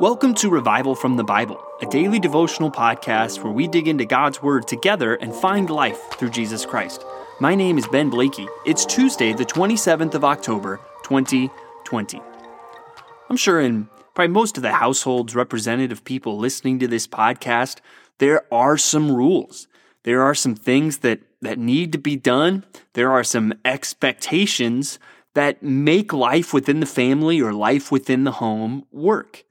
Welcome to Revival from the Bible, a daily devotional podcast where we dig into God's Word together and find life through Jesus Christ. My name is Ben Blakey. It's Tuesday, the 27th of October, 2020. I'm sure in probably most of the households represented of people listening to this podcast, there are some rules. There are some things that, that need to be done. There are some expectations that make life within the family or life within the home work.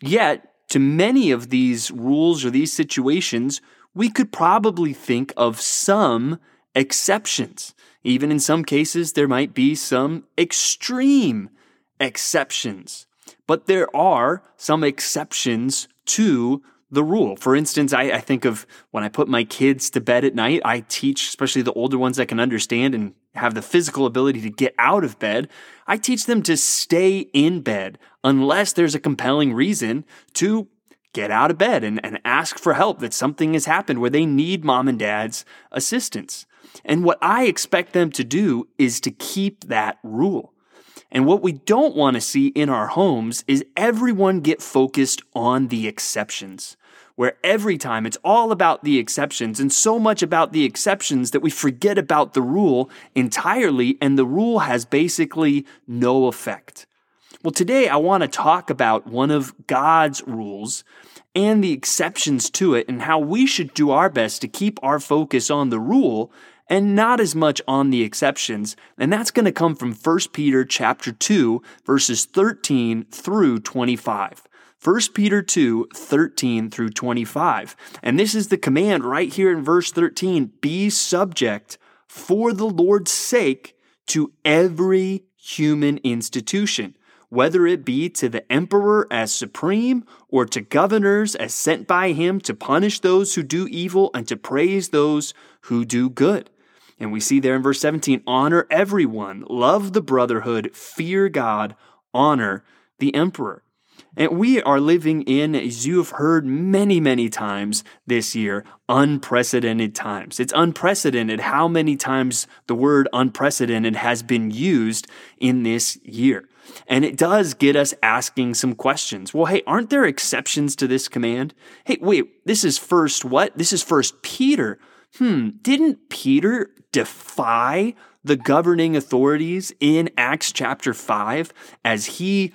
Yet, to many of these rules or these situations, we could probably think of some exceptions. Even in some cases, there might be some extreme exceptions. But there are some exceptions to the rule. For instance, I, I, think of when I put my kids to bed at night, I teach, especially the older ones that can understand and have the physical ability to get out of bed. I teach them to stay in bed unless there's a compelling reason to get out of bed and, and ask for help that something has happened where they need mom and dad's assistance. And what I expect them to do is to keep that rule. And what we don't want to see in our homes is everyone get focused on the exceptions where every time it's all about the exceptions and so much about the exceptions that we forget about the rule entirely, and the rule has basically no effect. Well, today I want to talk about one of God's rules and the exceptions to it and how we should do our best to keep our focus on the rule and not as much on the exceptions. And that's going to come from 1 Peter chapter 2 verses 13 through 25. 1 Peter 2, 13 through 25. And this is the command right here in verse 13 be subject for the Lord's sake to every human institution, whether it be to the emperor as supreme or to governors as sent by him to punish those who do evil and to praise those who do good. And we see there in verse 17 honor everyone, love the brotherhood, fear God, honor the emperor. And we are living in, as you have heard many, many times this year, unprecedented times. It's unprecedented how many times the word unprecedented has been used in this year. And it does get us asking some questions. Well, hey, aren't there exceptions to this command? Hey, wait, this is first what? This is first Peter. Hmm, didn't Peter defy the governing authorities in Acts chapter 5 as he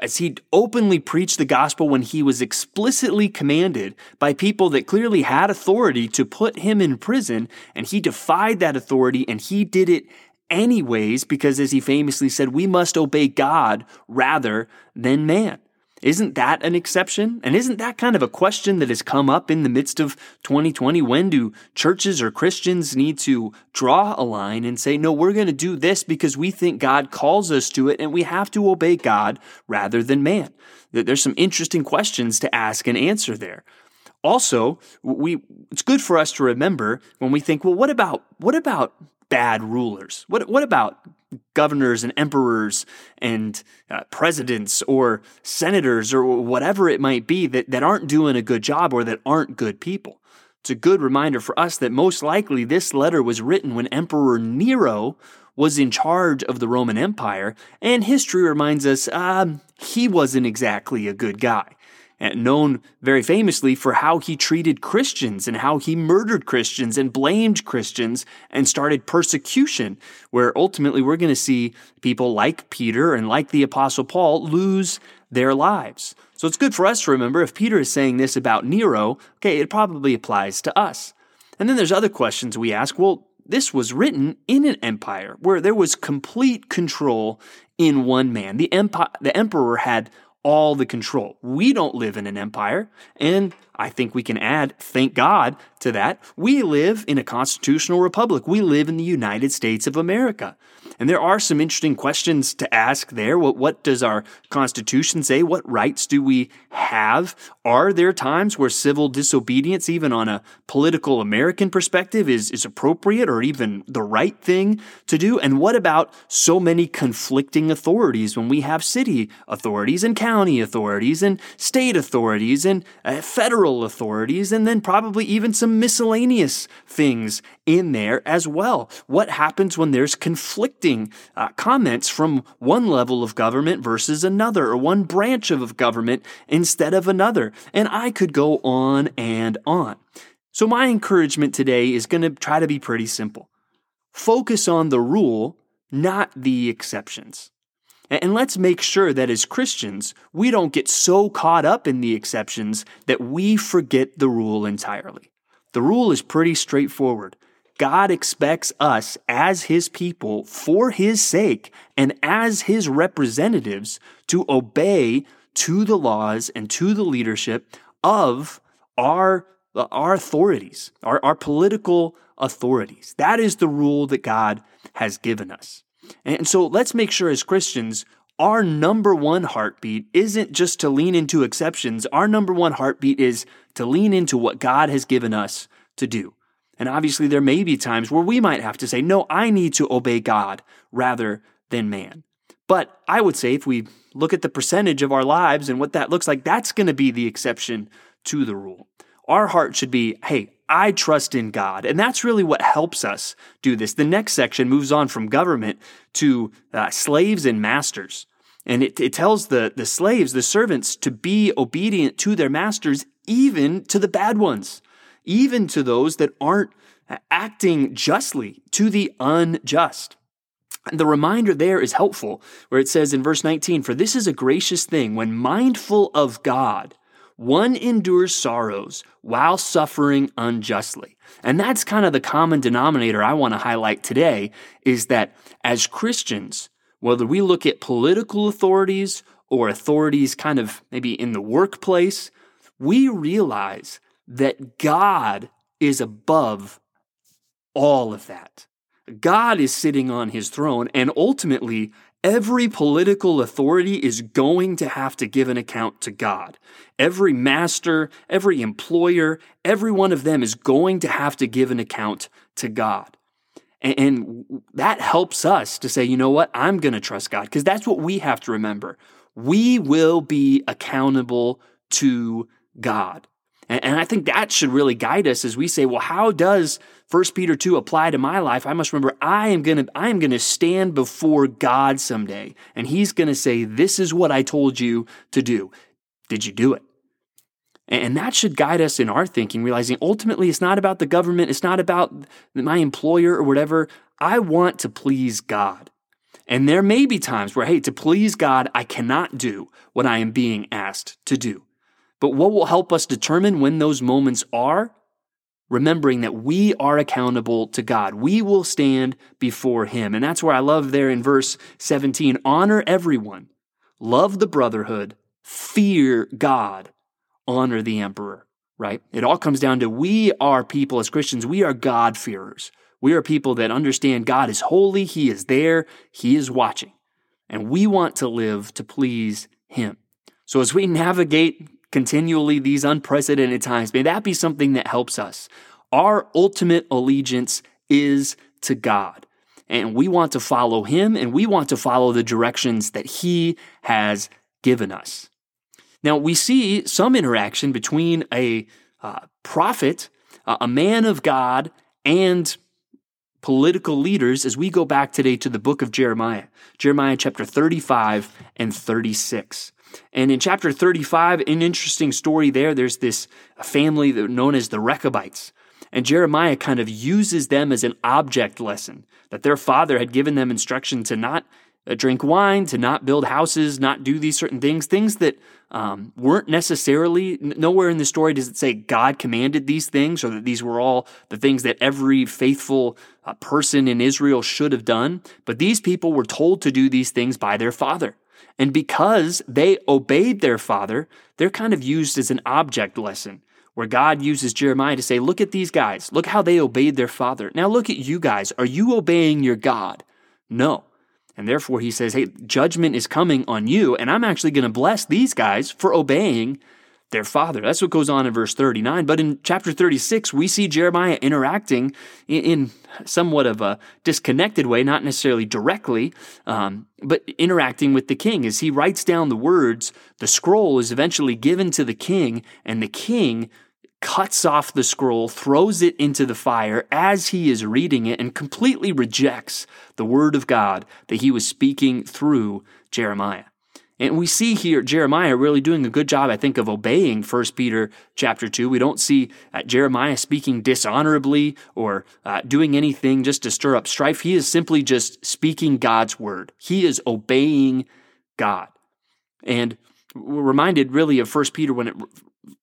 as he openly preached the gospel when he was explicitly commanded by people that clearly had authority to put him in prison, and he defied that authority and he did it anyways because, as he famously said, we must obey God rather than man. Isn't that an exception? And isn't that kind of a question that has come up in the midst of 2020? When do churches or Christians need to draw a line and say, no, we're going to do this because we think God calls us to it and we have to obey God rather than man? There's some interesting questions to ask and answer there. Also, we, it's good for us to remember when we think, well, what about, what about bad rulers? What, what about governors and emperors and uh, presidents or senators or whatever it might be that, that aren't doing a good job or that aren't good people? It's a good reminder for us that most likely this letter was written when Emperor Nero was in charge of the Roman Empire, and history reminds us um, he wasn't exactly a good guy known very famously for how he treated Christians and how he murdered Christians and blamed Christians and started persecution, where ultimately we're going to see people like Peter and like the Apostle Paul lose their lives. So it's good for us to remember if Peter is saying this about Nero, okay, it probably applies to us. And then there's other questions we ask. Well, this was written in an empire where there was complete control in one man. The empire, the emperor had all the control. We don't live in an empire. And I think we can add, thank God to that. We live in a constitutional republic. We live in the United States of America. And there are some interesting questions to ask there. What, what does our Constitution say? What rights do we have? Are there times where civil disobedience, even on a political American perspective, is, is appropriate or even the right thing to do? And what about so many conflicting authorities when we have city authorities and county authorities and state authorities and uh, federal authorities, and then probably even some miscellaneous things in there as well. What happens when there's conflicting uh, comments from one level of government versus another, or one branch of government instead of another? And I could go on and on. So, my encouragement today is going to try to be pretty simple focus on the rule, not the exceptions. And let's make sure that as Christians, we don't get so caught up in the exceptions that we forget the rule entirely. The rule is pretty straightforward. God expects us as His people, for His sake, and as His representatives, to obey to the laws and to the leadership of our, our authorities, our, our political authorities. That is the rule that God has given us. And so let's make sure as Christians, our number one heartbeat isn't just to lean into exceptions. Our number one heartbeat is to lean into what God has given us to do. And obviously, there may be times where we might have to say, no, I need to obey God rather than man. But I would say if we look at the percentage of our lives and what that looks like, that's going to be the exception to the rule. Our heart should be, hey, I trust in God. And that's really what helps us do this. The next section moves on from government to uh, slaves and masters. And it, it tells the, the slaves, the servants, to be obedient to their masters, even to the bad ones, even to those that aren't acting justly, to the unjust. And the reminder there is helpful, where it says in verse 19, For this is a gracious thing when mindful of God one endures sorrows while suffering unjustly. And that's kind of the common denominator I want to highlight today is that as Christians, whether we look at political authorities or authorities kind of maybe in the workplace, we realize that God is above all of that. God is sitting on his throne, and ultimately, Every political authority is going to have to give an account to God. Every master, every employer, every one of them is going to have to give an account to God. And, that helps us to say, you know what? I'm going to trust God because that's what we have to remember. We will be accountable to God. And, I think that should really guide us as we say, well, how does 1 Peter 2 apply to my life? I must remember I am going to I am going to stand before God someday and he's going to say, "This is what I told you to do. Did you do it?" And that should guide us in our thinking, realizing ultimately it's not about the government, it's not about my employer or whatever. I want to please God. And there may be times where, hey, to please God, I cannot do what I am being asked to do. But what will help us determine when those moments are? Remembering that we are accountable to God. We will stand before Him. And that's where I love there in verse 17 honor everyone, love the brotherhood, fear God, honor the emperor, right? It all comes down to we are people as Christians, we are God-fearers. We are people that understand God is holy, He is there, He is watching. And we want to live to please Him. So as we navigate continually these unprecedented times. May that be something that helps us. Our ultimate allegiance is to God. And we want to follow him and we want to follow the directions that he has given us. Now, we see some interaction between a uh, prophet, uh, a man of God, and political leaders as we go back today to the book of Jeremiah, Jeremiah chapter 35 and 36. And in chapter 35, an interesting story there, there's this family known as the Rechabites. And Jeremiah kind of uses them as an object lesson that their father had given them instruction to not uh, drink wine, to not build houses, not do these certain things, things that um, weren't necessarily, nowhere in the story does it say God commanded these things or that these were all the things that every faithful uh, person in Israel should have done. But these people were told to do these things by their father. And because they obeyed their father, they're kind of used as an object lesson where God uses Jeremiah to say, Look at these guys. Look how they obeyed their father. Now look at you guys. Are you obeying your God? No. And therefore he says, Hey, judgment is coming on you, and I'm actually going to bless these guys for obeying their father. That's what goes on in verse 39. But in chapter 36, we see Jeremiah interacting in, somewhat of a disconnected way, not necessarily directly, um, but interacting with the king. As he writes down the words, the scroll is eventually given to the king, and the king cuts off the scroll, throws it into the fire as he is reading it, and completely rejects the word of God that he was speaking through Jeremiah. And we see here Jeremiah really doing a good job, I think, of obeying 1 Peter chapter 2. We don't see uh, Jeremiah speaking dishonorably or uh, doing anything just to stir up strife. He is simply just speaking God's word. He is obeying God. And we're reminded really of 1 Peter when it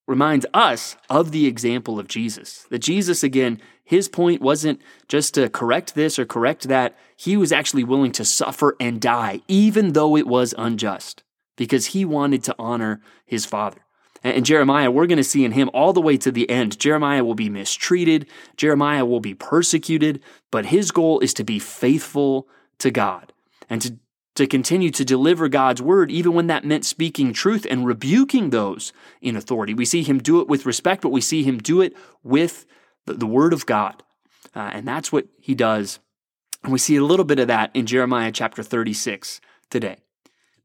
reminds us of the example of Jesus. That Jesus, again, his point wasn't just to correct this or correct that. He was actually willing to suffer and die, even though it was unjust because he wanted to honor his father. And Jeremiah, we're going to see in him all the way to the end. Jeremiah will be mistreated, Jeremiah will be persecuted, but his goal is to be faithful to God and to, to continue to deliver God's word, even when that meant speaking truth and rebuking those in authority. We see him do it with respect, but we see him do it with the, the word of God. Uh, and that's what he does. And we see a little bit of that in Jeremiah chapter 36 today.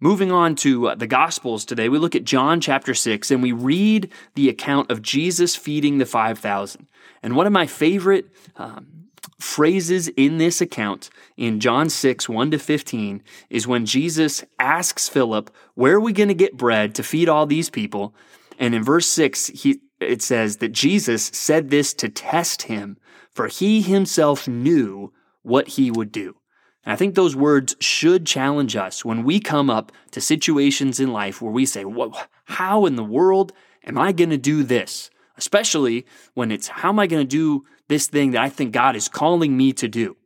Moving on to uh, the Gospels today, we look at John chapter 6 and we read the account of Jesus feeding the 5,000. And one of my favorite um, phrases in this account in John 6, 1 to 15, is when Jesus asks Philip, Where are we going to get bread to feed all these people? And in verse 6, he, it says that Jesus said this to test him, for he himself knew what he would do. And I think those words should challenge us when we come up to situations in life where we say, How in the world am I going to do this? Especially when it's, How am I going to do this thing that I think God is calling me to do?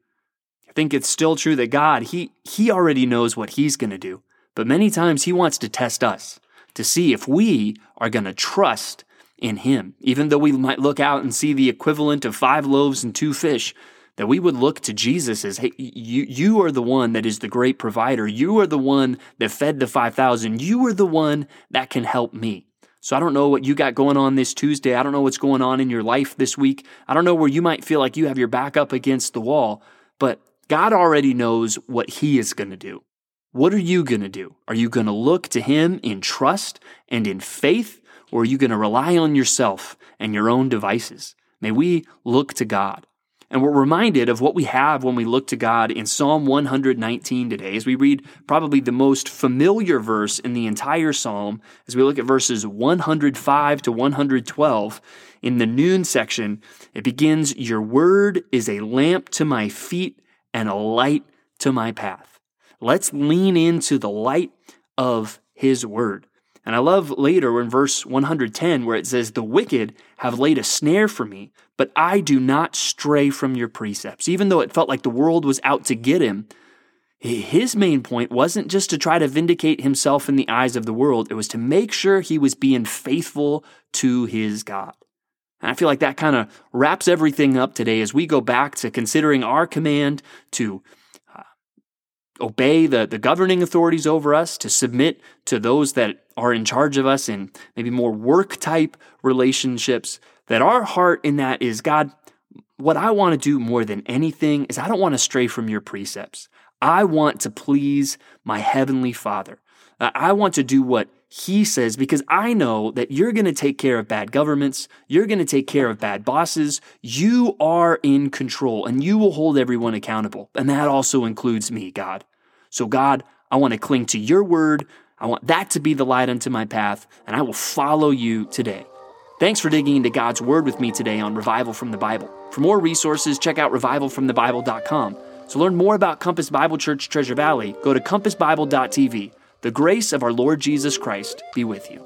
I think it's still true that God, He, he already knows what He's going to do. But many times He wants to test us to see if we are going to trust in Him. Even though we might look out and see the equivalent of five loaves and two fish, that we would look to Jesus as, hey, you, you are the one that is the great provider. You are the one that fed the 5,000. You are the one that can help me. So I don't know what you got going on this Tuesday. I don't know what's going on in your life this week. I don't know where you might feel like you have your back up against the wall, but God already knows what He is going to do. What are you going to do? Are you going to look to Him in trust and in faith, or are you going to rely on yourself and your own devices? May we look to God. And we're reminded of what we have when we look to God in Psalm 119 today, as we read probably the most familiar verse in the entire psalm, as we look at verses 105 to 112. In the Nun section, it begins Your word is a lamp to my feet and a light to my path. Let's lean into the light of His word. And I love later in verse 110 where it says, The wicked have laid a snare for me, but I do not stray from your precepts. Even though it felt like the world was out to get him, his main point wasn't just to try to vindicate himself in the eyes of the world, it was to make sure he was being faithful to his God. And I feel like that kind of wraps everything up today as we go back to considering our command to obey the, the governing authorities over us, to submit to those that are in charge of us in maybe more work type relationships, that our heart in that is God, what I want to do more than anything is I don't want to stray from your precepts. I want to please my heavenly Father. I want to do what he says because I know that you're going to take care of bad governments. You're going to take care of bad bosses. You are in control and you will hold everyone accountable. And that also includes me, God. So, God, I want to cling to your word. I want that to be the light unto my path, and I will follow you today. Thanks for digging into God's Word with me today on Revival from the Bible. For more resources, check out revivalfromthebible.com. To learn more about Compass Bible Church Treasure Valley, go to compassbible.tv. The grace of our Lord Jesus Christ be with you.